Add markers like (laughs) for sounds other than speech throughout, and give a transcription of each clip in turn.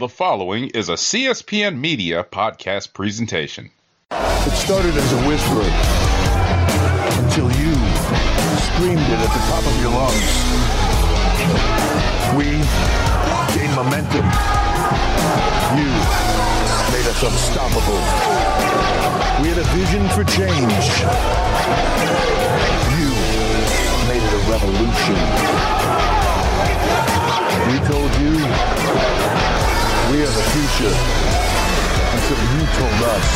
The following is a CSPN Media podcast presentation. It started as a whisper until you screamed it at the top of your lungs. We gained momentum. You made us unstoppable. We had a vision for change. You made it a revolution. We told you we are the future until you told us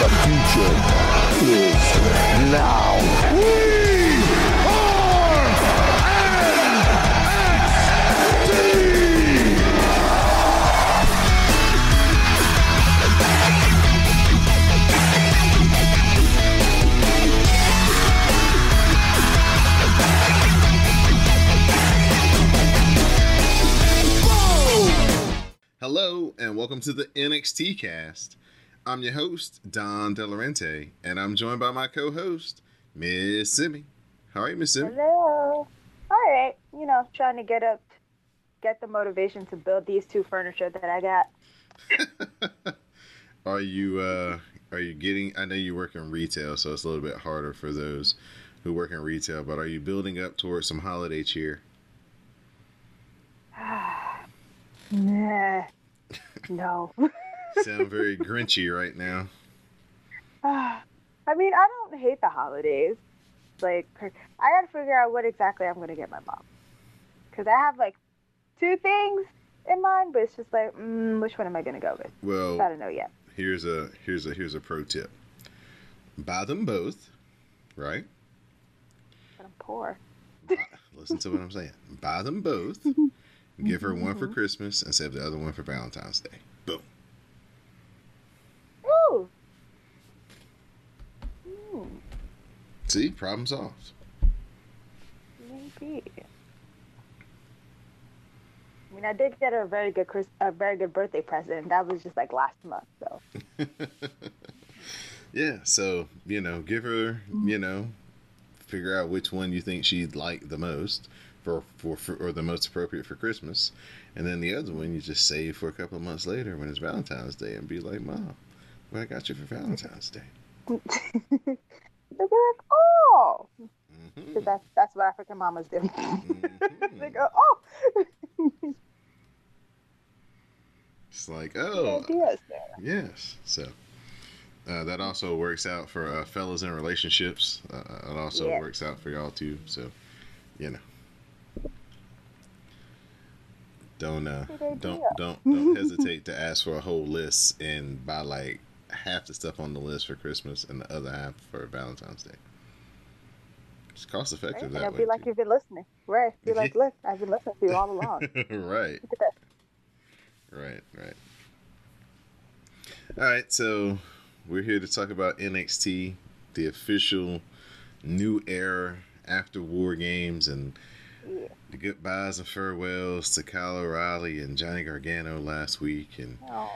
the future is now. We and welcome to the NXT cast. I'm your host, Don Delarente, and I'm joined by my co-host, Miss Simi. How are you, Miss Simi? Hello. All right. You know, trying to get up, get the motivation to build these two furniture that I got. (laughs) Are you uh are you getting I know you work in retail, so it's a little bit harder for those who work in retail, but are you building up towards some holiday cheer? (sighs) nah. No. Sound very grinchy right now. (sighs) I mean, I don't hate the holidays. Like, I gotta figure out what exactly I'm gonna get my mom. Cause I have like two things in mind, but it's just like, mm, which one am I gonna go with? Well, I don't know yet. here's a here's a here's a pro tip. Buy them both, right? But I'm poor. Listen to what I'm saying. Buy them both. (laughs) Give her one for mm-hmm. Christmas and save the other one for Valentine's Day. Boom. Ooh. Ooh. Mm. See, problem solved. Maybe. I mean, I did get her a very good Chris, a very good birthday present. That was just like last month, so (laughs) Yeah, so you know, give her, you know, figure out which one you think she'd like the most for, for for or the most appropriate for Christmas, and then the other one you just save for a couple of months later when it's Valentine's Day and be like, "Mom, what I got you for Valentine's Day?" (laughs) they'll be like, "Oh," hmm 'Cause that's that's what African mamas do. (laughs) they Mhm. go, "Oh." (laughs) It's like, oh, there. Yes. So uh, that also works out for uh, fellas in relationships. Uh, it also Yeah. works out for y'all too. So, you know, don't uh, don't don't don't hesitate to ask for a whole list and buy like half the stuff on the list for Christmas and the other half for Valentine's Day. It's cost effective And that it'll way. be like you've been listening, right? Be like, (laughs) "Look, I've been listening to you all along. (laughs) right. Look at this." Right, right. All right, so we're here to talk about NXT, the official new era after War Games and Yeah. the goodbyes and farewells to Kyle O'Reilly and Johnny Gargano last week. And Oh.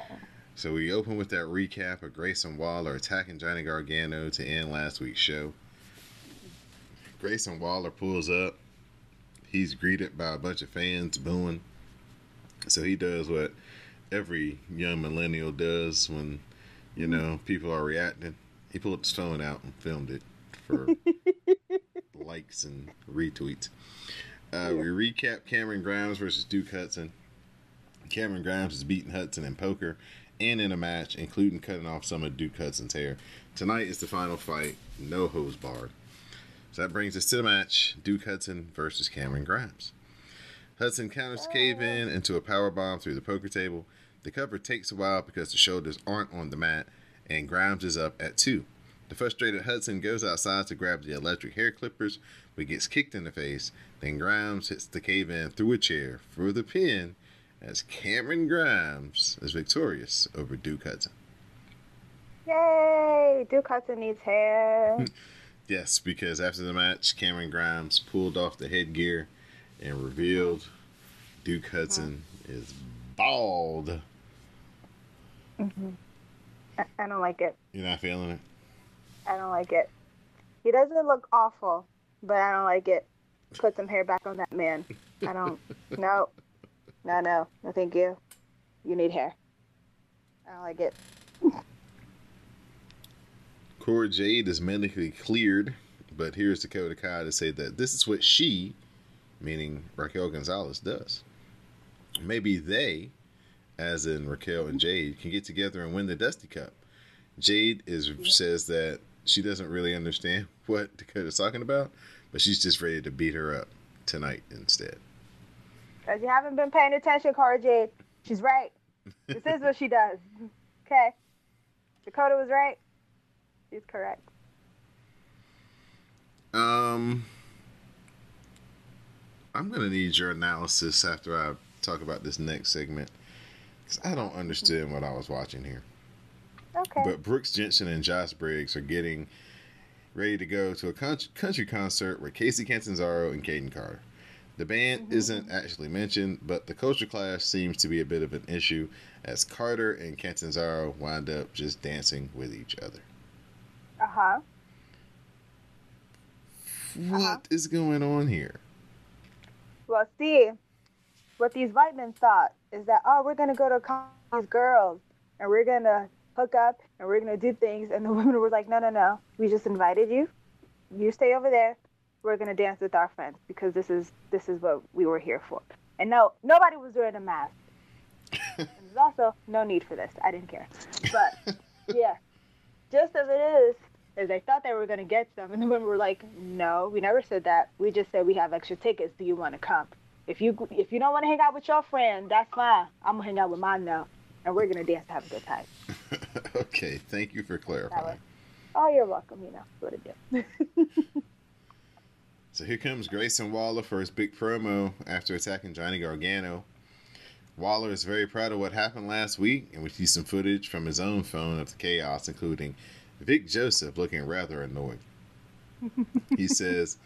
so we open with that recap of Grayson Waller attacking Johnny Gargano to end last week's show. Grayson Waller pulls up. He's greeted by a bunch of fans booing. So he does what every young millennial does when, you know, people are reacting. He pulled his phone out and filmed it for (laughs) likes and retweets. Uh, We recap Cameron Grimes versus Duke Hudson. Cameron Grimes is beating Hudson in poker and in a match, including cutting off some of Duke Hudson's hair. Tonight is the final fight, no hose barred. So that brings us to the match Duke Hudson versus Cameron Grimes. Hudson counters cave in into a power bomb through the poker table. The cover takes a while because the shoulders aren't on the mat, and Grimes is up at two. The frustrated Hudson goes outside to grab the electric hair clippers, but gets kicked in the face. Then Grimes hits the cave in through a chair for the pin as Cameron Grimes is victorious over Duke Hudson. Yay! Duke Hudson needs hair. (laughs) Yes, because after the match, Cameron Grimes pulled off the headgear and revealed Duke Hudson mm-hmm. is bald. Mm-hmm. I, I don't like it. You're not feeling it? I don't like it. He doesn't look awful, but I don't like it. Put some hair back on that man. I don't. (laughs) No. No, no. No, thank you. You need hair. I don't like it. Cora Jade is medically cleared, but here's Dakota Kai to say that this is what she, meaning Raquel Gonzalez, does. Maybe they, as in Raquel and Jade, can get together and win the Dusty Cup. Jade is says that she doesn't really understand (laughs) what Dakota's talking about, but she's just ready to beat her up tonight instead. Because you haven't been paying attention, Cora Jade. She's right. This is what she does. (laughs) Okay. Dakota was right. She's correct. Um, I'm gonna need your analysis after I talk about this next segment, because I don't understand what I was watching here. Okay. But Brooks Jensen and Josh Briggs are getting ready to go to a country concert with Kacy Catanzaro and Kayden Carter. The band mm-hmm. isn't actually mentioned, but the culture clash seems to be a bit of an issue as Carter and Catanzaro wind up just dancing with each other. Uh huh. What uh-huh. is going on here? Well, see, what these white men thought is that, oh, we're going to go to these girls and we're going to hook up and we're going to do things. And the (laughs) women were like, no, no, no. We just invited you. You stay over there. We're going to dance with our friends because this is this is what we were here for. And no, nobody was wearing a mask. (laughs) there's also no need for this. I didn't care. But yeah, just as it is, is they thought they were going to get some. And the women were like, no, we never said that. We just said we have extra tickets. Do you want to come? If you if you don't want to hang out with your friend, that's fine. I'm gonna hang out with mine now, and we're gonna dance and have a good time. (laughs) okay, thank you for clarifying. Oh, you're welcome. You know what to do. (laughs) so here comes Grayson Waller for his big promo after attacking Johnny Gargano. Waller is very proud of what happened last week, and we see some footage from his own phone of the chaos, including Vic Joseph looking rather annoyed. he (laughs) says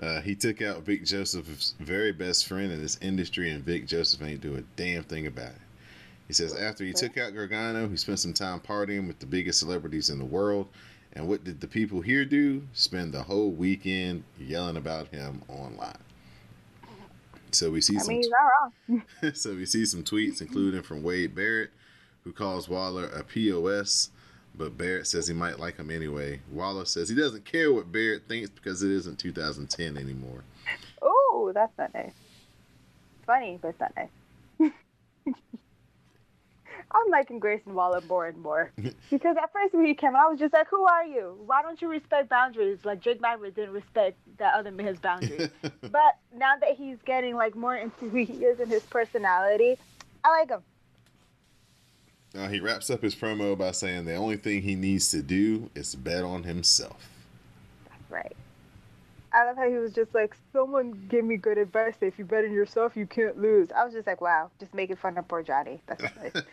uh, he took out Vic Joseph's very best friend in this industry, and Vic Joseph ain't doing a damn thing about it. He says after he took out Gargano, he spent some time partying with the biggest celebrities in the world. And what did the people here do? Spend the whole weekend yelling about him online. So we see I some. Mean, t- (laughs) so we see some tweets, including from Wade Barrett, who calls Waller a POS but Barrett says he might like him anyway. Waller says he doesn't care what Barrett thinks because it isn't 2010 anymore. Oh, that's not nice. Funny, but it's not nice. (laughs) I'm liking Grayson Waller more and more (laughs) because at first when he came, I was just like, "Who are you? Why don't you respect boundaries like Jake Maverick didn't respect that other man's boundaries?" (laughs) but now that he's getting like more into who he is and his personality, I like him. Now he wraps up his promo by saying the only thing he needs to do is bet on himself. That's right. I love how he was just like, someone gave me good advice. If you bet on yourself, you can't lose. I was just like, wow, just making fun of poor Johnny. That's (laughs) nice. (laughs)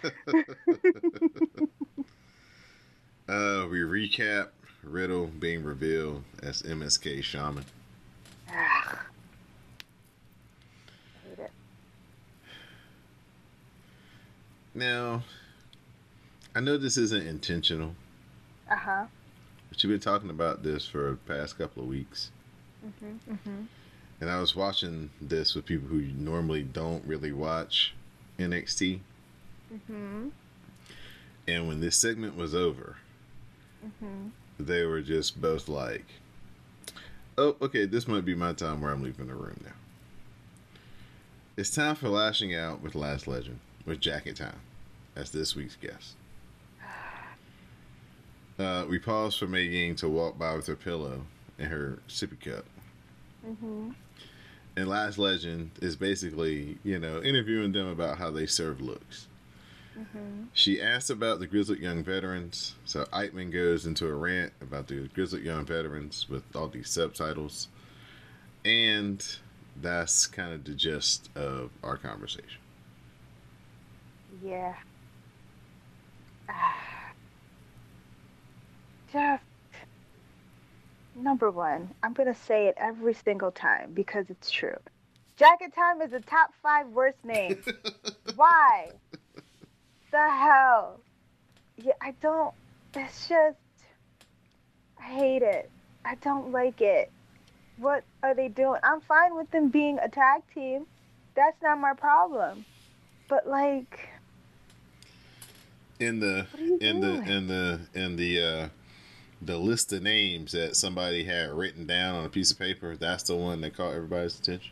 uh, we recap Riddle being revealed as MSK Shaman. Now, I know this isn't intentional. Uh huh. But you've been talking about this for the past couple of weeks. Mm-hmm, mm-hmm. And I was watching this with people who normally don't really watch NXT. Mm-hmm. And when this segment was over, mm-hmm. they were just both like, oh, okay, this might be my time where I'm leaving the room now. It's time for Lashing Out with Lash Legend, with Jacket Time, as this week's guest. (sighs) Uh, we pause for Megan to walk by with her pillow and her sippy cup. Mm-hmm. And Lash Legend is basically, you know, interviewing them about how they serve looks. Mm-hmm. She asks about the Grizzled Young Veterans. So Ikemen goes into a rant about the Grizzled Young Veterans with all these subtitles. And that's kind of the gist of our conversation. Yeah. (sighs) just number one, I'm gonna say it every single time because it's true. Jacket Time is the top five worst name. (laughs) Why? The hell? Yeah, I don't. It's just. I hate it. I don't like it. What are they doing? I'm fine with them being a tag team. That's not my problem. But like, in the in the in the in the uh the list of names that somebody had written down on a piece of paper, that's the one that caught everybody's attention.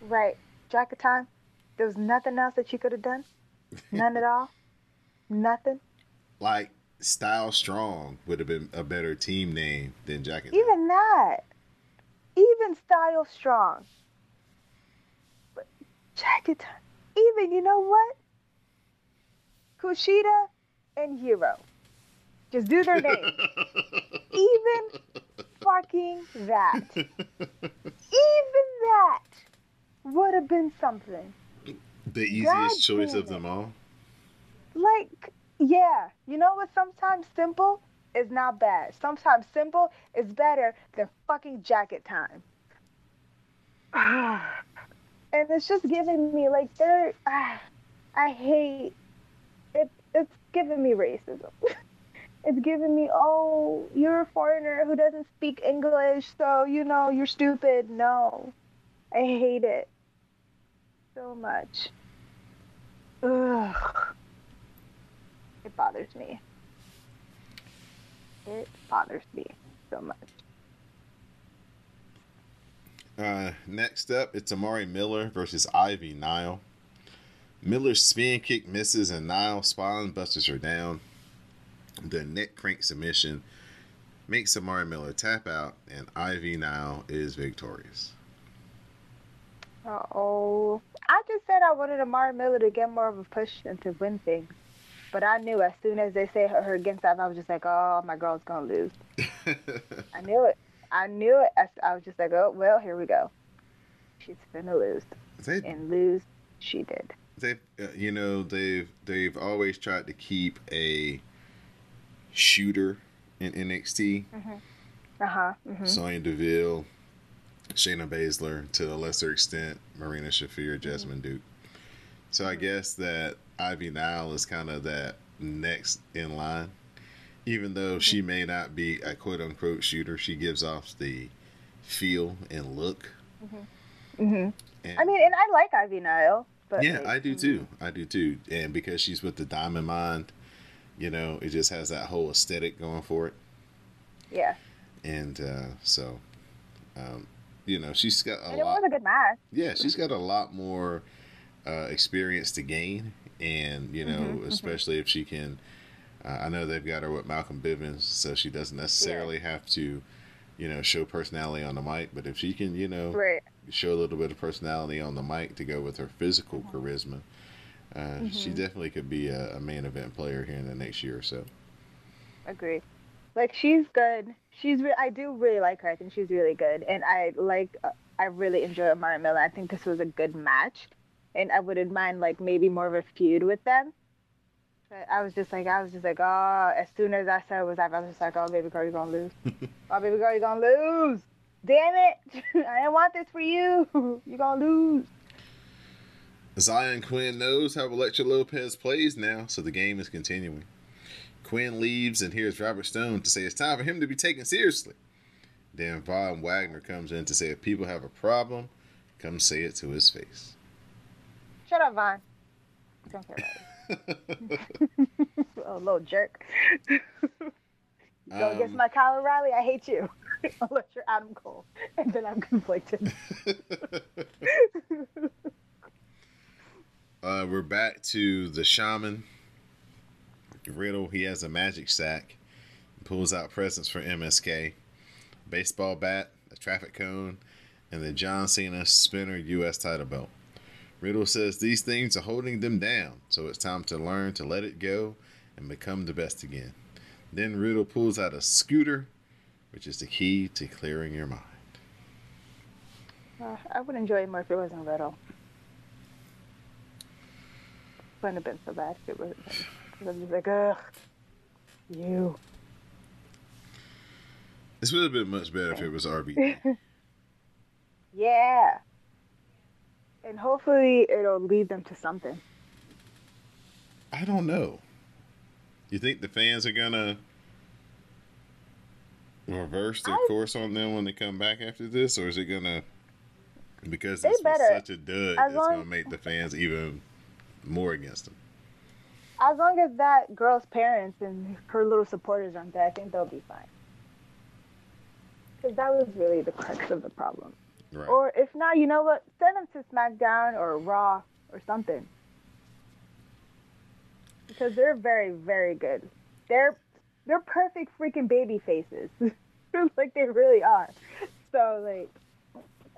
Right. Jacket time. There was nothing else that you could have done. None at (laughs) all. Nothing. Like Style Strong would have been a better team name than Jacket. Even that. Even Style Strong. But Jacket time. Even you know what? Kushida and Hero. Just do their name. Even fucking that. Even that would have been something. The easiest choice of them all. Like, yeah, you know what? Sometimes simple is not bad. Sometimes simple is better than fucking jacket time. (sighs) and it's just giving me like they're. Uh, (sighs) I hate it. It's giving me racism. (laughs) it's giving me, oh, you're a foreigner who doesn't speak English, so you know you're stupid. No, I hate it so much. Ugh. It bothers me. It bothers me so much. Uh, next up, it's Amari Miller versus Ivy Nile. Miller's spin kick misses and Nile spine busters her down. The neck crank submission makes Amari Miller tap out, and Ivy Nile is victorious. Uh oh. I just said I wanted Amari Miller to get more of a push and to win things. But I knew as soon as they said her, her against that, I was just like, oh, my girl's going to lose. (laughs) I knew it. I knew it. I, I, was just like, oh, well, here we go. She's going to lose. They, and lose, she did. They, uh, you know, they've they've always tried to keep a shooter in NXT. Mm-hmm. Uh huh. Mm-hmm. Sonya Deville, Shayna Baszler, to a lesser extent, Marina Shafir, Jessamyn Duke. So I guess that Ivy Nile is kind of that next in line. Even though she may not be a quote unquote shooter, she gives off the feel and look. Mm-hmm. Mm-hmm. And, I mean, and I like Ivy Nile. But yeah, like, I do too. Mm-hmm. I do too. And because she's with the Diamond Mind, you know, it just has that whole aesthetic going for it. Yeah. And uh, so, um, you know, she's got a and lot. It was a good match. Yeah, she's got a lot more uh, experience to gain, and you know, mm-hmm, mm-hmm. especially mm-hmm. if she can. Uh, I know they've got her with Malcolm Bivens, so she doesn't necessarily yeah. have to, you know, show personality on the mic. But if she can, you know, right. show a little bit of personality on the mic to go with her physical charisma, uh, mm-hmm. she definitely could be a, a main event player here in the next year or so. Agree. Like she's good. She's re- I do really like her. I think she's really good, and I like. Uh, I really enjoy Amari Miller. I think this was a good match, and I wouldn't mind like maybe more of a feud with them. But I was just like, I was just like, oh. As soon as I said it was that, I was just like, oh, baby girl, you're gonna lose. (laughs) oh, baby girl, you're gonna lose. Damn it! (laughs) I didn't want this for you. (laughs) you're gonna lose. Xyon Quinn knows how Elektra Lopez plays now, so the game is continuing. Quinn leaves, and here's Robert Stone to say it's time for him to be taken seriously. Then Von Wagner comes in to say if people have a problem, come say it to his face. Shut up, Von. Don't care about it. (laughs) oh, little jerk. Go um, against my Kyle O'Reilly, I hate you. (laughs) Unless you're Adam Cole. And then I'm conflicted. (laughs) uh, we're back to the shaman Riddle, he has a magic sack, pulls out presents for MSK, baseball bat, a traffic cone, and the John Cena spinner U.S. title belt. Riddle says these things are holding them down, so it's time to learn to let it go and become the best again. Then Riddle pulls out a scooter, which is the key to clearing your mind. Uh, I would enjoy it more if it wasn't Riddle. Wouldn't have been so bad if it wasn't. And I'm just like, ugh, you. This would have been much better if it was RVD. (laughs) yeah. And hopefully it'll lead them to something. I don't know. You think the fans are gonna reverse their I, course on them when they come back after this, or is it gonna because this was such a dud, it's gonna make the fans even more against them? As long as that girl's parents and her little supporters aren't there, I think they'll be fine. Because that was really the crux of the problem. Right. Or if not, you know what? Send them to SmackDown or Raw or something. Because they're very, very good. They're they're perfect freaking baby faces. (laughs) like they really are. So like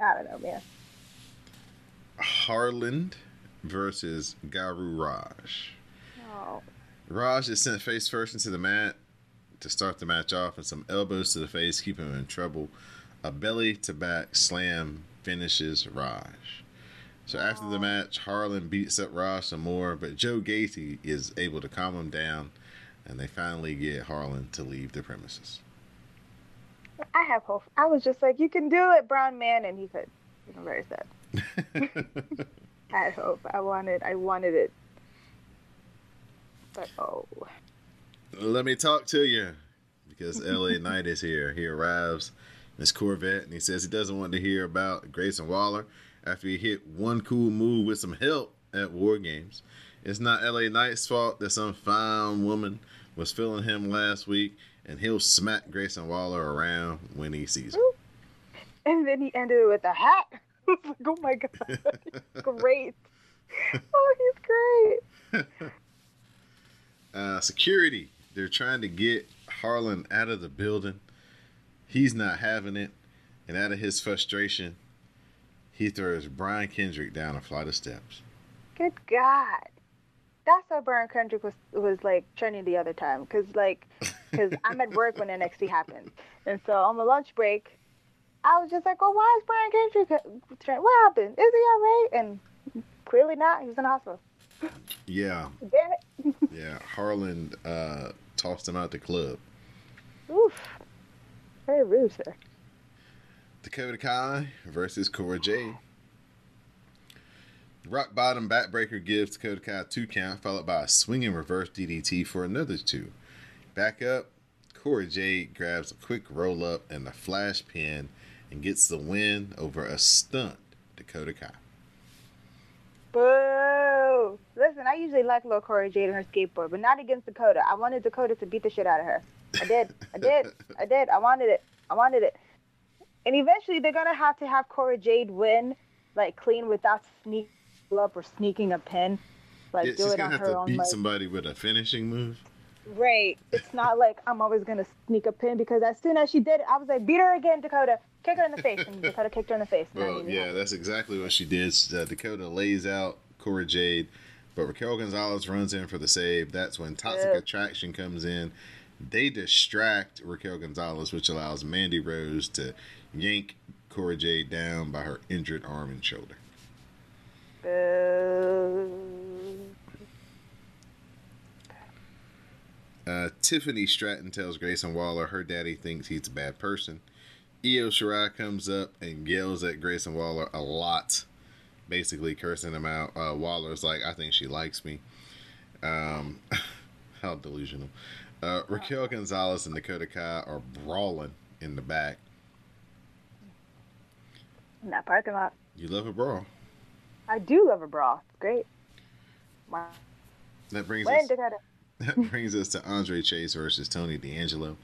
I don't know, man. Harland versus Guru Raj. Oh. Raj is sent face first into the mat to start the match off, and some elbows to the face keep him in trouble. A belly to back slam finishes Raj. So after the match, Harland beats up Raj some more, but Joe Gacy is able to calm him down, and they finally get Harland to leave the premises. I have hope. I was just like, you can do it, brown man, and he could. I'm very sad. Had hope. I wanted. I wanted it. But oh. Let me talk to you because LA Knight is here. He arrives in his Corvette and he says he doesn't want to hear about Grayson Waller after he hit one cool move with some help at War Games. It's not LA Knight's fault that some fine woman was feeling him last week and he'll smack Grayson Waller around when he sees him. And then he ended it with a hat. (laughs) like, oh my god, (laughs) great! (laughs) Oh, he's great. uh, security. They're trying to get Harland out of the building. He's not having it, and out of his frustration, he throws Brian Kendrick down a flight of steps. Good God. That's how Brian Kendrick was was like trending the other time, cause like, cause I'm at work when NXT happened, and so on my lunch break, I was just like, well, why is Brian Kendrick? What happened? Is he alright? And clearly not. He was in the hospital. Yeah. Damn it. (laughs) yeah. Harland uh, tossed him out the club. Oof. Very rude, sir. Dakota Kai versus Cora Jade. Rock bottom backbreaker gives Dakota Kai a two count, followed by a swinging reverse DDT for another two. Back up, Cora Jade grabs a quick roll up and a flash pin and gets the win over a stunt Dakota Kai. Boo! Listen, I usually like little Cora Jade and her skateboard, but not against Dakota. I wanted Dakota to beat the shit out of her. I did. I did. I did. I wanted it. I wanted it. And eventually, they're gonna have to have Cora Jade win, like clean without sneak up or sneaking a pin. Like Yeah, do she's it gonna on have her to own. beat Like, somebody with a finishing move. Right. It's not like I'm always gonna sneak a pin because as soon as she did it, I was like, beat her again, Dakota. Kick her in the face, and (laughs) Dakota kicked her in the face. Well, yeah, help. that's exactly what she did. Uh, Dakota lays out Cora Jade, but Raquel Gonzalez runs in for the save. That's when Toxic Yeah. Attraction comes in. They distract Raquel Gonzalez, which allows Mandy Rose to yank Cora Jade down by her injured arm and shoulder. Boo. Uh, Tiffany Stratton tells Grayson Waller her daddy thinks he's a bad person. Io Shirai comes up and yells at Grayson Waller a lot, basically cursing him out. Uh, Waller's like, I think she likes me. Um, (laughs) how delusional. Uh, Raquel Gonzalez and Dakota Kai are brawling in the back. In that parking lot. You love a brawl. I do love a brawl. It's great. Wow. That brings Win, us Dakota. That (laughs) brings us to Andre Chase versus Tony D'Angelo.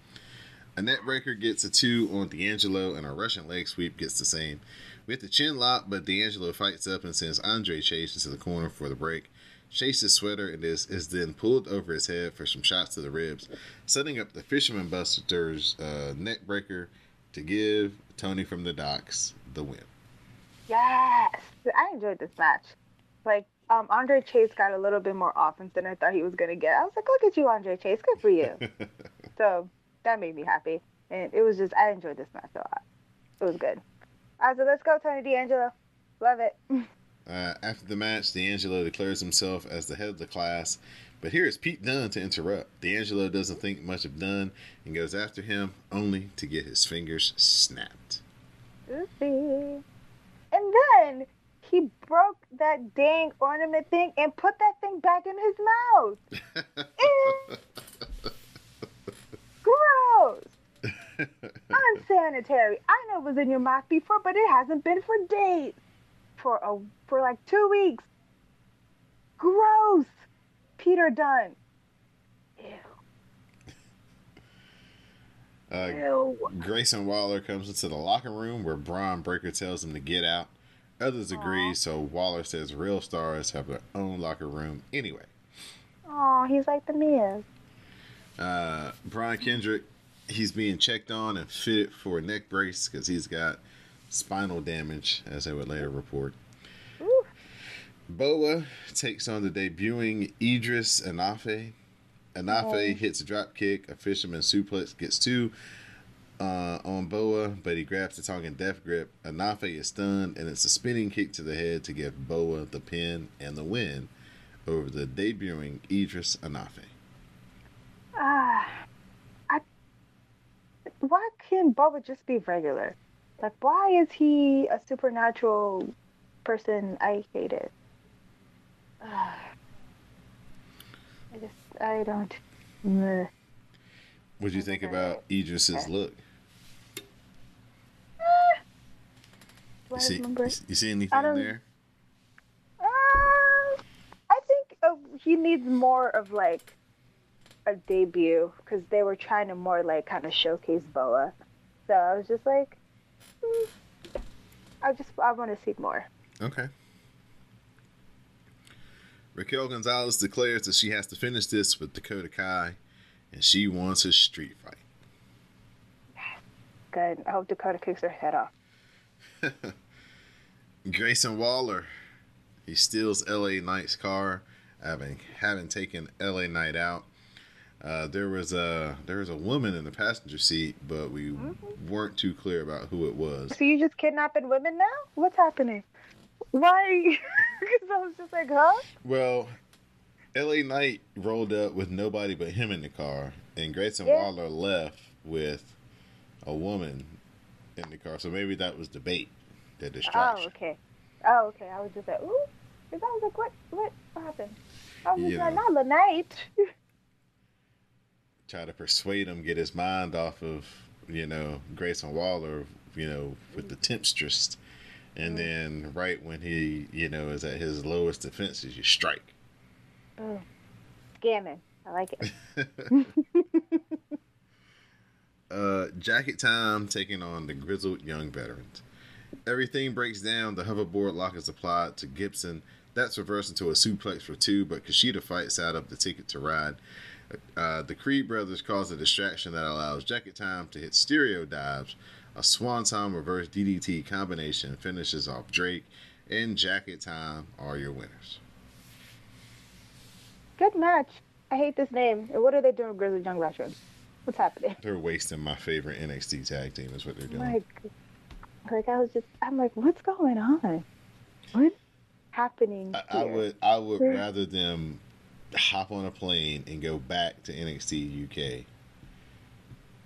A net breaker gets a two on D'Angelo, and a Russian leg sweep gets the same. We have the chin lock, but D'Angelo fights up and sends Andre Chase into the corner for the break. Chase's sweater and is, is then pulled over his head for some shots to the ribs, setting up the Fisherman Busters uh, neck breaker to give Tony from the docks the win. Yes, I enjoyed this match. Like, um, Andre Chase got a little bit more offense than I thought he was gonna get. I was like, look at you, Andre Chase, good for you. (laughs) so that made me happy, and it was just I enjoyed this match a lot. It was good. All right, so let's go, Tony D'Angelo. Love it. (laughs) Uh, after the match, D'Angelo declares himself as the head of the class, but here is Pete Dunne to interrupt. D'Angelo doesn't think much of Dunne and goes after him only to get his fingers snapped. Oopsie. And then he broke that dang ornament thing and put that thing back in his mouth. (laughs) Gross. Unsanitary. I know it was in your mouth before, but it hasn't been for days. For a for like two weeks. Gross. Peter Dunne. Ew. Uh, Ew. Grayson Waller comes into the locker room where Bron Breakker tells him to get out. Others agree, so Waller says real stars have their own locker room anyway. Oh, he's like the Miz. Uh, Brian Kendrick, he's being checked on and fitted for a neck brace because he's got spinal damage, as they would later report. Ooh. Boa takes on the debuting Edris Enofe. Enofe Oh. hits a drop kick, a fisherman suplex, gets two uh, on Boa, but he grabs the Tongan death grip. Enofe is stunned, and it's a spinning kick to the head to give Boa the pin and the win over the debuting Edris Enofe. Ah, I. Why can Boa just be regular? Like, why is he a supernatural person? I hate it. Ah. I just, I don't. Meh. What do you think about Edris's look? Do I You see, remember? you see anything I don't- there? Uh, I think uh, he needs more of like a debut because they were trying to more like kind of showcase Boa. So I was just like, hmm, I just I want to see more. Okay. Raquel Gonzalez declares that she has to finish this with Dakota Kai, and she wants a street fight. Good. I hope Dakota kicks her head off. (laughs) Grayson Waller, he steals LA Knight's car, having having taken LA Knight out. Uh, there was a there was a woman in the passenger seat, but we weren't too clear about who it was. So you just kidnapping women now? What's happening? Why? (laughs) Because I was just like, huh? Well, LA Knight rolled up with nobody but him in the car, and Grayson Yeah. Waller left with a woman in the car. So maybe that was the bait, the Oh, okay. Oh, okay. I was just like, ooh. Because I was like, what? What happened? I was You just like, know. not the night. (laughs) Try to persuade him, get his mind off of you know Grayson Waller, you know, with the temptress, Mm. and then right when he you know is at his lowest defenses, you strike. Oh. Scamming. I like it. (laughs) Uh, Jacket Time taking on the grizzled young veterans. Everything breaks down. The hoverboard lock is applied to Gibson. That's reversed into a suplex for two, but Kushida fights out of the ticket to ride. Uh, the Creed brothers cause a distraction that allows Jacket Time to hit stereo dives. A Swanton reverse DDT combination finishes off Drake, and Jacket Time are your winners. Good match. I hate this name. What are they doing with Grizzly Young Veterans? What's happening? They're wasting my favorite NXT tag team, is what they're doing. Like, like I was just, I'm like, what's going on? What's happening I, I would I would Yeah. rather them hop on a plane and go back to NXT UK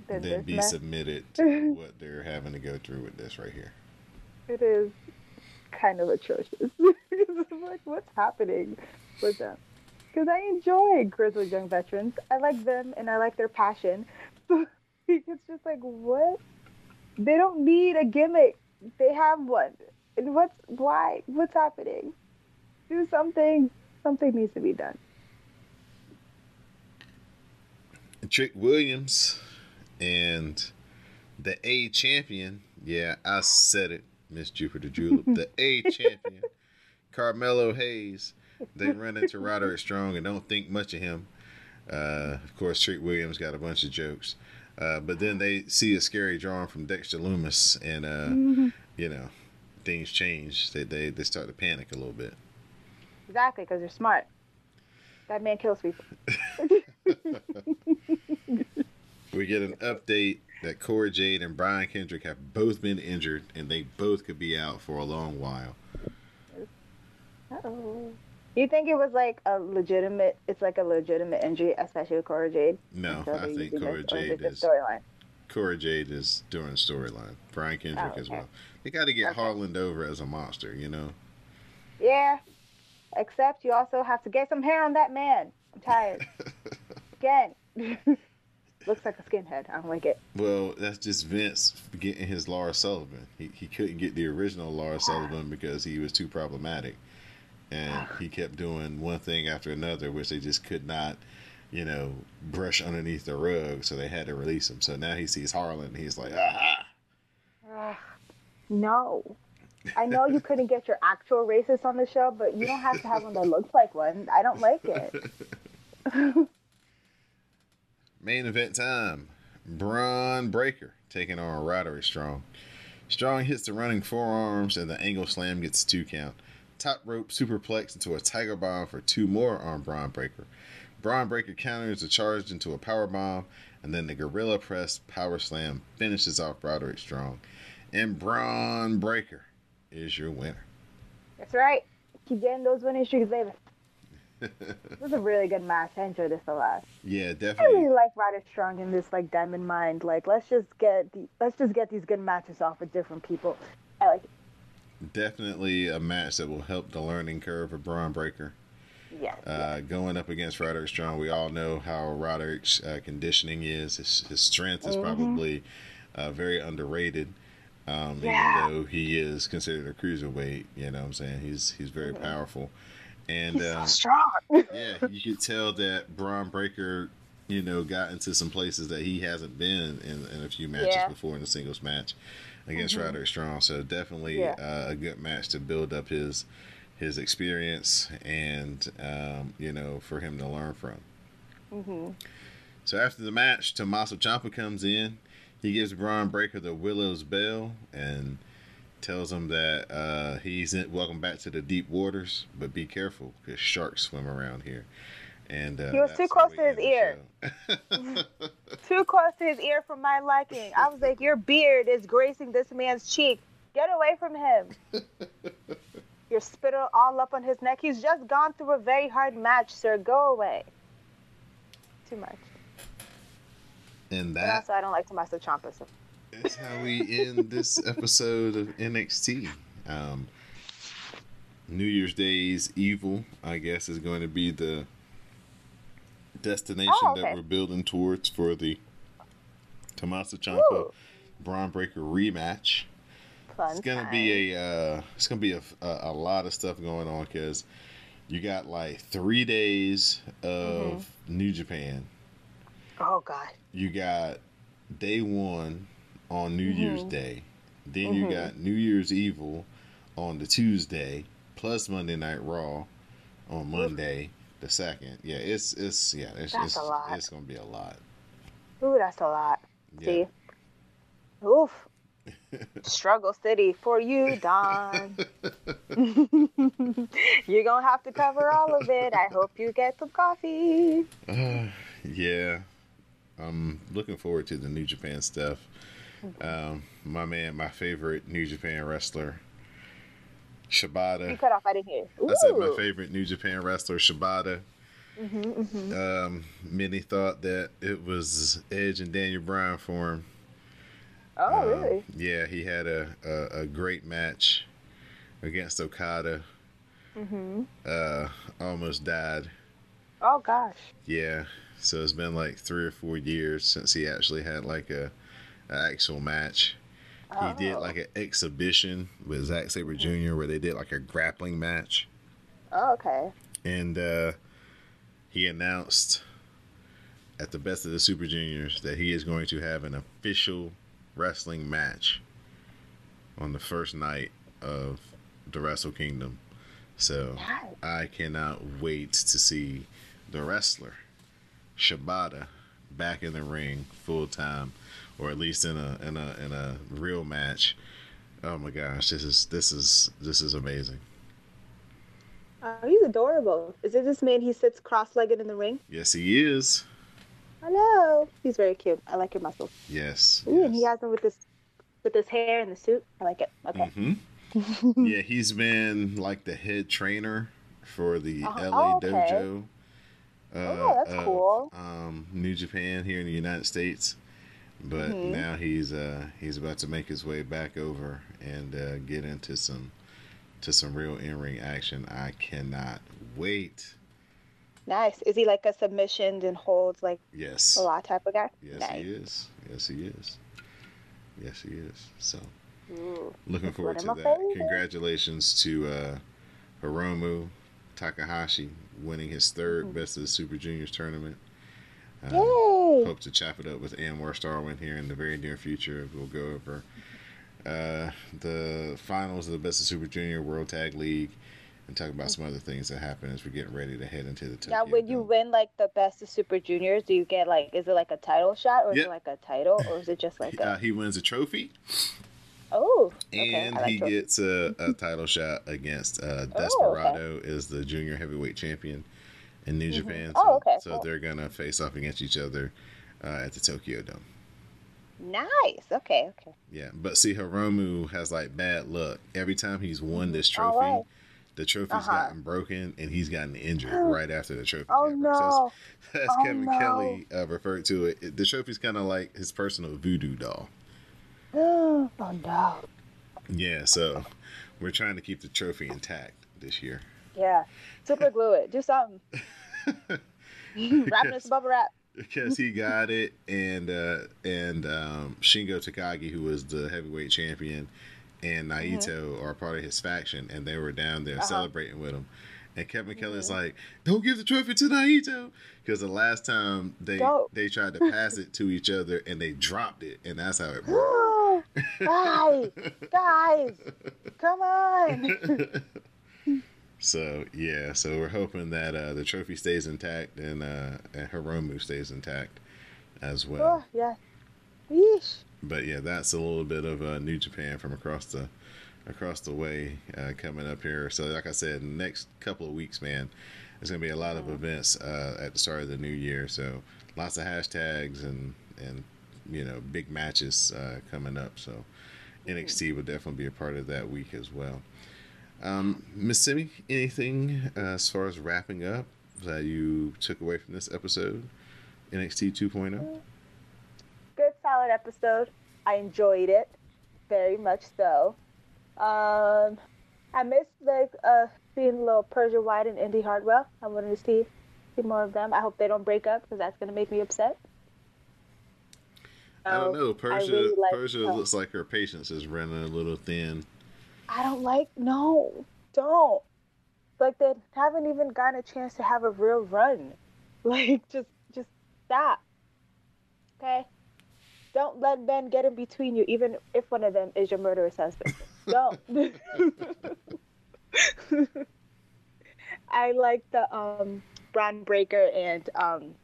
Than than be mess. submitted to (laughs) what they're having to go through with this right here. It is kind of atrocious. I'm (laughs) like, what's happening with them? Because I enjoy Grizzly Young Veterans. I like them and I like their passion. (laughs) it's just like, what? They don't need a gimmick. They have one. And what's why? What's happening? Do something. Something needs to be done. Trick Williams and the A champion, yeah, I said it, Miss Jupiter Julep, (laughs) the A champion, Carmelo Hayes. They run into Roderick Strong and don't think much of him. Uh, of course, Trick Williams got a bunch of jokes. Uh, but then they see a scary drawing from Dexter Lumis, and uh, you know, things change. They, they they start to panic a little bit. Exactly, because they're smart. That man kills people. (laughs) We get an update that Cora Jade and Brian Kendrick have both been injured, and they both could be out for a long while. Uh-oh. You think it was like a legitimate? It's like a legitimate injury, especially with Cora Jade. No, I think Cora Jade is storyline. Cora Jade is doing storyline. Brian Kendrick Oh, as well. They got to get Okay. Harland over as a monster, you know. Yeah. Except you also have to get some hair on that man. I'm tired. (laughs) Again. (laughs) Looks like a skinhead. I don't like it. Well, that's just Vince getting his Lars Sullivan. He, he couldn't get the original Lars (sighs) Sullivan because he was too problematic. And he kept doing one thing after another, which they just could not, you know, brush underneath the rug. So they had to release him. So now he sees Harland, and he's like, ah. Ugh. no. I know you couldn't get your actual racist on the show, but you don't have to have one that looks like one. I don't like it. (laughs) Main event time. Bron Breakker taking on Roderick Strong. Strong hits the running forearms and the angle slam gets two count. Top rope superplex into a tiger bomb for two more on Bron Breakker. Bron Breakker counters the charge into a power bomb, and then the gorilla press power slam finishes off Roderick Strong. And Bron Breakker is your winner. That's right. Keep getting those winning streaks, baby. this was a really good match. I enjoyed this a lot. Yeah, definitely. I really like Ryder Strong in this like Diamond Mind. Like let's just get the let's just get these good matches off with different people. I like it. Definitely a match that will help the learning curve of Bron Breakker. Yes. Uh, going up against Roderick Strong, we all know how Roderick's uh, conditioning is. His, his strength is Mhm. probably uh, very underrated. Um, Yeah. Even though he is considered a cruiserweight, you know what I'm saying? He's he's very powerful. And He's um, so strong. (laughs) yeah, you could tell that Bron Breakker, you know, got into some places that he hasn't been in, in a few matches Yeah. before in a singles match against Mhm. Roderick Strong. So definitely Yeah. uh, a good match to build up his his experience and um, you know for him to learn from. hmm So after the match, Tommaso Ciampa comes in. He gives Bron Breakker the Willow's Bell and tells him that uh, he's in, welcome back to the deep waters, but be careful because sharks swim around here. And uh, He was too close to his ear. (laughs) (laughs) Too close to his ear for my liking. I was like, your beard is gracing this man's cheek. Get away from him. (laughs) You're spitting all up on his neck. He's just gone through a very hard match, sir. Go away. Too much. and And that also, I don't like Tommaso Ciampa. So. is how we end this episode of NXT. Um, New Year's Day's Evil, I guess, is going to be the destination Oh, that we're building towards for the Tommaso Ciampa. Bron Breakker rematch. Fun It's gonna be a uh, it's gonna be a, a, a lot of stuff going on because you got like three days of New Japan. Oh, God. You got day one on New Year's Mhm. Day. Then you Mhm. got New Year's Evil on the Tuesday, plus Monday Night Raw on Monday the second. Yeah, it's it's yeah, it's That's it's, a lot. it's gonna be a lot. Ooh, that's a lot. Yeah. See? Oof. (laughs) Struggle City for you, Don. (laughs) You're to have to cover all of it. I hope you get some coffee. Uh, (sighs) yeah, I'm looking forward to the New Japan stuff. Um, my man, my favorite New Japan wrestler, You Shibata. cut off. I didn't hear. I said my favorite New Japan wrestler, Shibata. Mhm, mhm. Um, many thought that it was Edge and Daniel Bryan for him. Oh, Um, really? Yeah, he had a, a, a great match against Okada. Mm-hmm. Uh, almost died. Oh, gosh. Yeah, so it's been like three or four years since he actually had like a, a actual match. He did Oh. like an exhibition with Zack Sabre Jr. where they did like a grappling match, Oh, okay. and uh, he announced at the Best of the Super Juniors that he is going to have an official wrestling match on the first night of the Wrestle Kingdom. So Nice. I cannot wait to see the wrestler Shibata back in the ring full time, or at least in a in a in a real match. Oh my gosh, this is this is this is amazing. Oh, he's adorable. Is it this man he sits cross-legged in the ring? Yes, he is. Hello. He's very cute. I like your muscles. Yes. Ooh, and he has him with this with his hair and the suit. I like it. Okay. hmm (laughs) yeah, he's been like the head trainer for the Uh-huh. LA Oh, okay. Dojo. Uh, Oh, that's cool. Um, New Japan here in the United States, but Mhm. now he's uh, he's about to make his way back over and uh, get into some to some real in ring action. I cannot wait. Nice. Is he like a submissions and holds like Yes, a lot type of guy? yes, nice. he is. Yes, he is. Yes, he is. So Ooh. looking forward to that. Congratulations to uh, Hiromu Takahashi winning his 3rd mm-hmm. Best of the Super Juniors tournament. Uh, Hope to chop it up with Anwar Starwin here in the very near future. We'll go over uh, the finals of the Best of Super Junior World Tag League and talk about some other things that happen as we're getting ready to head into the Tokyo Now, when you win like the Best of Super Juniors, do you get like is it like a title shot or yep. is it like a title or is it just like (laughs) a... uh, he wins a trophy? Oh, okay. and like he trophies. gets a, a, title shot against uh, Desperado oh, okay. is the junior heavyweight champion in New mm-hmm. Japan. Oh, so, oh, okay. So cool. they're gonna face off against each other uh, at the Tokyo Dome. Nice. Okay. Okay. Yeah, but see, Hiromu has like bad luck. Every time he's won this trophy, right. the trophy's uh-huh. gotten broken, and he's gotten injured (gasps) right after the trophy. Oh no! So as, as oh, Kevin no. Kelly uh, referred to it, the trophy's kind of like his personal voodoo doll. (gasps) oh no! Yeah, so we're trying to keep the trophy intact this year. Yeah, super (laughs) glue it. Do something. Wrap it in bubble wrap. Because he got it, and uh, and um, Shingo Takagi, who was the heavyweight champion, and Naito mm-hmm. are part of his faction, and they were down there uh-huh. celebrating with him. And Kevin mm-hmm. Kelly's like, "Don't give the trophy to Naito," because the last time they Don't. they tried to (laughs) pass it to each other and they dropped it, and that's how it (gasps) broke. guys, guys, come on. (laughs) So yeah, so we're hoping that uh, the trophy stays intact and uh, and Hiromu stays intact as well. Oh yeah, Yeesh. But yeah, that's a little bit of uh, New Japan from across the across the way uh, coming up here. So like I said, next couple of weeks, man, there's gonna be a lot of events uh, at the start of the new year. So lots of hashtags and and you know big matches uh, coming up. So NXT will definitely be a part of that week as well. Um, Miss Simi, anything uh, as far as wrapping up that you took away from this episode, NXT 2.0? Good, solid episode. I enjoyed it very much so. Um, I missed like uh, seeing a little Persia White and Indi Hartwell. I wanted to see see more of them. I hope they don't break up because that's gonna make me upset. I don't know. Persia really like Persia looks like her patience is running a little thin. I don't like no, don't. Like they haven't even gotten a chance to have a real run. (laughs) Like just just stop. Okay? Don't let men get in between you, even if one of them is your murderous husband. don't. (laughs) I like the um Bron Breakker and um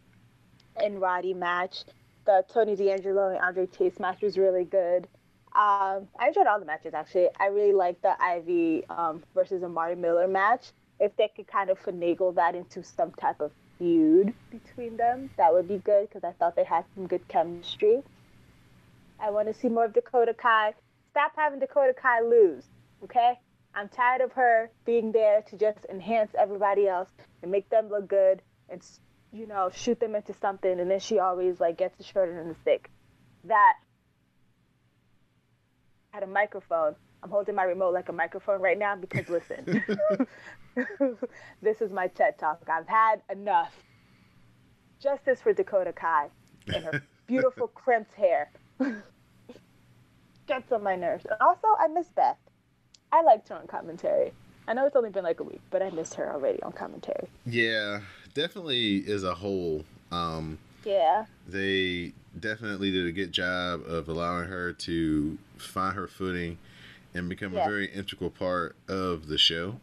and Roddy match. The Tony D'Angelo and Andre Chase match was really good. Um, I enjoyed all the matches actually. I really liked the Ivy um, versus Amari Miller match. If they could kind of finagle that into some type of feud between them, that would be good because I thought they had some good chemistry. I want to see more of Dakota Kai. Stop having Dakota Kai lose, okay? I'm tired of her being there to just enhance everybody else and make them look good and you know shoot them into something, and then she always like gets the short end of the stick. That had a microphone. I'm holding my remote like a microphone right now because listen, (laughs) this is my TED talk. I've had enough. Justice for Dakota Kai and her (laughs) beautiful crimped hair. (laughs) Gets on my nerves. And also, I miss Beth. I liked her on commentary. I know it's only been like a week, but I missed her already on commentary. Yeah, definitely is a whole. Um, yeah. They definitely did a good job of allowing her to find her footing and become a very integral part of the show.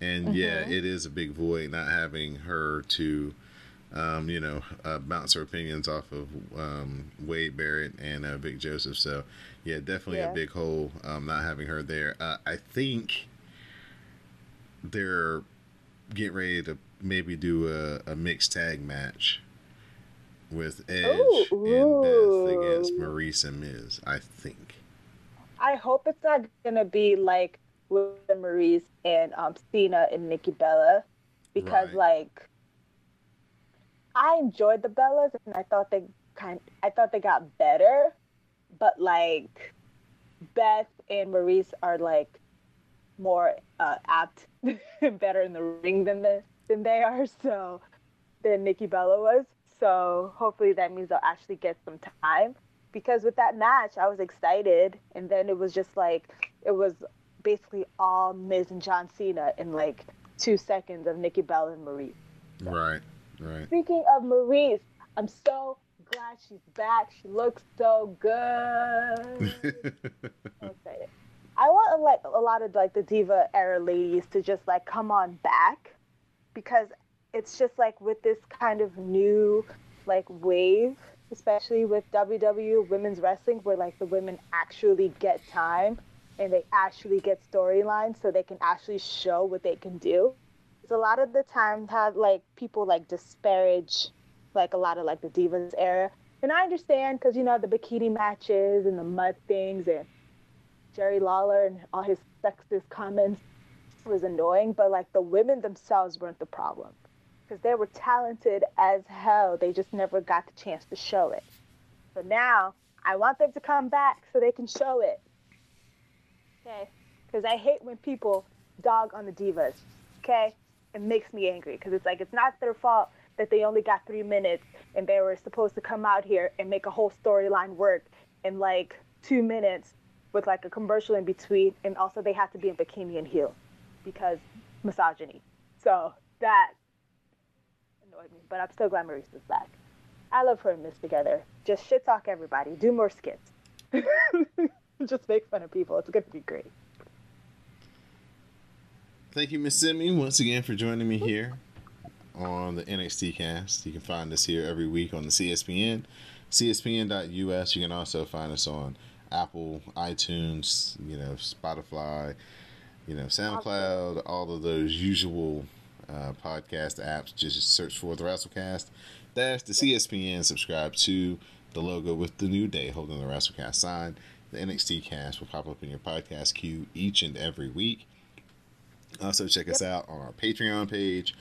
And mm-hmm. yeah, it is a big void not having her to, um, you know, uh, bounce her opinions off of um, Wade Barrett and uh, Vic Joseph. So yeah, definitely yeah. a big hole um, not having her there. Uh, I think they're getting ready to maybe do a, a mixed tag match with Edge ooh, and Beth against Maryse and Miz. I think. I hope it's not gonna be like with Maryse and um, Cena and Nikki Bella, because right. like I enjoyed the Bellas and I thought they kind I thought they got better, but like Beth and Maryse are like more uh, apt (laughs) and better in the ring than the than they are so than Nikki Bella was. So hopefully that means they'll actually get some time. Because with that match, I was excited, and then it was just like it was basically all Miz and John Cena in like two seconds of Nikki Bella and Maryse. So. Right, right. Speaking of Maryse, I'm so glad she's back. She looks so good. (laughs) so excited. I want like a lot of like the diva era ladies to just like come on back because it's just like with this kind of new like wave, especially with WWE women's wrestling, where like the women actually get time and they actually get storylines so they can actually show what they can do. It's a lot of the time have like people like disparage like a lot of like the divas era. And I understand because you know the bikini matches and the mud things and Jerry Lawler and all his sexist comments was annoying, but like the women themselves weren't the problem because they were talented as hell. They just never got the chance to show it. So now I want them to come back so they can show it. Okay? Because I hate when people dog on the divas. Okay? It makes me angry because it's like it's not their fault that they only got three minutes and they were supposed to come out here and make a whole storyline work in like two minutes with like a commercial in between, and also they have to be in bikini and heels because misogyny. So that annoyed me, but I'm still glad Maryse is back. I love her and Miz together. Just shit talk everybody. Do more skits. (laughs) Just make fun of people. It's gonna be great. Thank you, Miss Simi, once again for joining me here on the NXT cast. You can find us here every week on the CSPN, CSPN.us. You can also find us on Apple, iTunes, you know, Spotify, you know, SoundCloud, all of those usual uh, podcast apps. Just search for the WrestleCast. That's the CSPN. Subscribe to the logo with the new day holding the WrestleCast sign. The NXT cast will pop up in your podcast queue each and every week. Also, check us out on our Patreon page,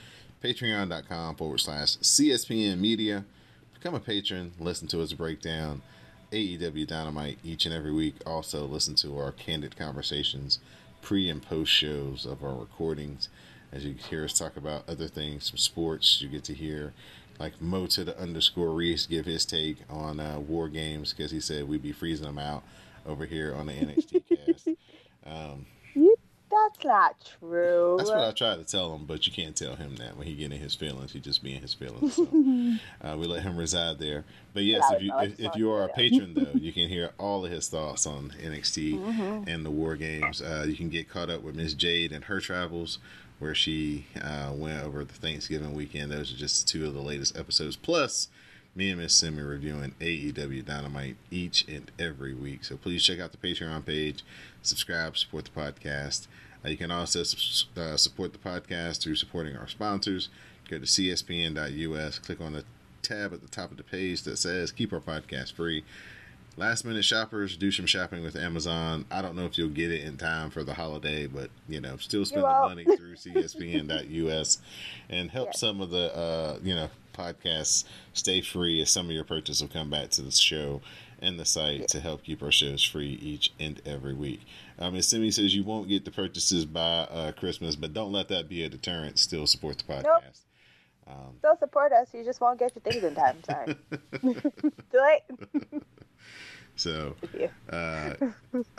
patreon.com forward slash CSPN Media. Become a patron, listen to us break down AEW Dynamite each and every week. Also, listen to our candid conversations, pre and post shows of our recordings. As you hear us talk about other things, some sports, you get to hear like Mo to the underscore Reese give his take on uh, war games because he said we'd be freezing them out over here on the NXT (laughs) cast. Um, that's not true. That's what I try to tell him, but you can't tell him that when he getting his feelings. He just being his feelings. So, (laughs) uh, we let him reside there. But yes, if you if, if, you are a patron though, (laughs) you can hear all of his thoughts on NXT mm-hmm. and the War Games. Uh, you can get caught up with Miss Jade and her travels, where she uh, went over the Thanksgiving weekend. Those are just two of the latest episodes. Plus, me and Miss Simi reviewing AEW Dynamite each and every week. So please check out the Patreon page, subscribe, support the podcast. Uh, you can also uh, support the podcast through supporting our sponsors. Go to cspn.us, click on the tab at the top of the page that says Keep Our Podcast Free. Last minute shoppers, do some shopping with Amazon. I don't know if you'll get it in time for the holiday, but you know, still spend the money through cspn.us and help yes. some of the uh, you know podcasts stay free as some of your purchases will come back to the show and the site to help keep our shows free each and every week. Um, and Simi says you won't get the purchases by uh, Christmas, but don't let that be a deterrent. Still support the podcast. Nope. Um, Still support us. You just won't get your things in time. Sorry. (laughs) (laughs) Too late. (laughs) So, uh,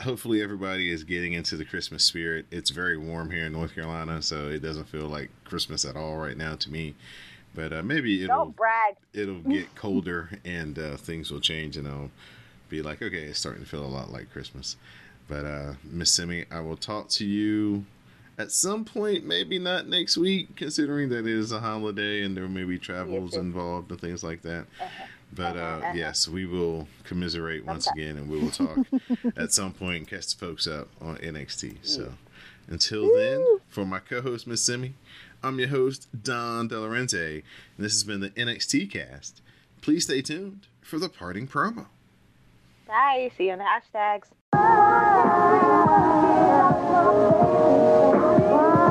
hopefully, everybody is getting into the Christmas spirit. It's very warm here in North Carolina, so it doesn't feel like Christmas at all right now to me. But uh, maybe it'll it'll get colder and uh, things will change, and I'll be like, okay, it's starting to feel a lot like Christmas. But uh, Miss Simi, I will talk to you at some point, maybe not next week, considering that it is a holiday and there may be travels involved and things like that. Uh-huh. But uh, yes, we will commiserate once okay. again and we will talk (laughs) at some point and catch the folks up on NXT. So until Woo. then, for my co host, Miss Simi, I'm your host, Don Delarente, and this has been the NXT cast. Please stay tuned for the parting promo. Bye. See you on the hashtags. (laughs)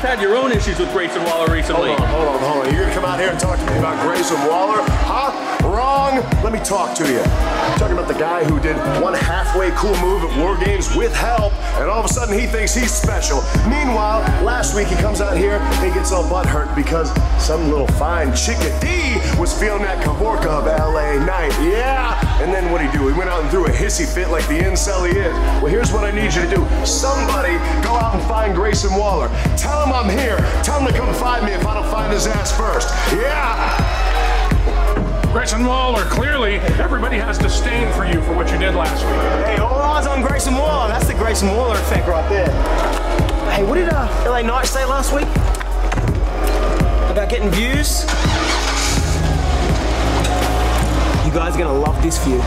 you've had your own issues with Grayson Waller recently. Hold on, hold on, hold on. You're gonna come out here and talk to me about Grayson Waller, huh? Wrong. Let me talk to you. I'm talking about the guy who did one halfway cool move at War Games with help, and all of a sudden he thinks he's special. Meanwhile, last week he comes out here and he gets all butthurt because some little fine chickadee was feeling that Kavorka of LA Knight. Yeah. And then what would he do? He went out and threw a hissy fit like the incel he is. Well, here's what I need you to do. Somebody go out and find Grayson Waller. Tell him I'm here. Tell him to come find me if I don't find his ass first. Yeah. Grayson Waller, clearly everybody has disdain for you for what you did last week. Hey, all eyes on Grayson Waller. That's the Grayson Waller effect right there. Hey, what did uh, LA Knight say last week? About getting views? You guys are gonna love this view.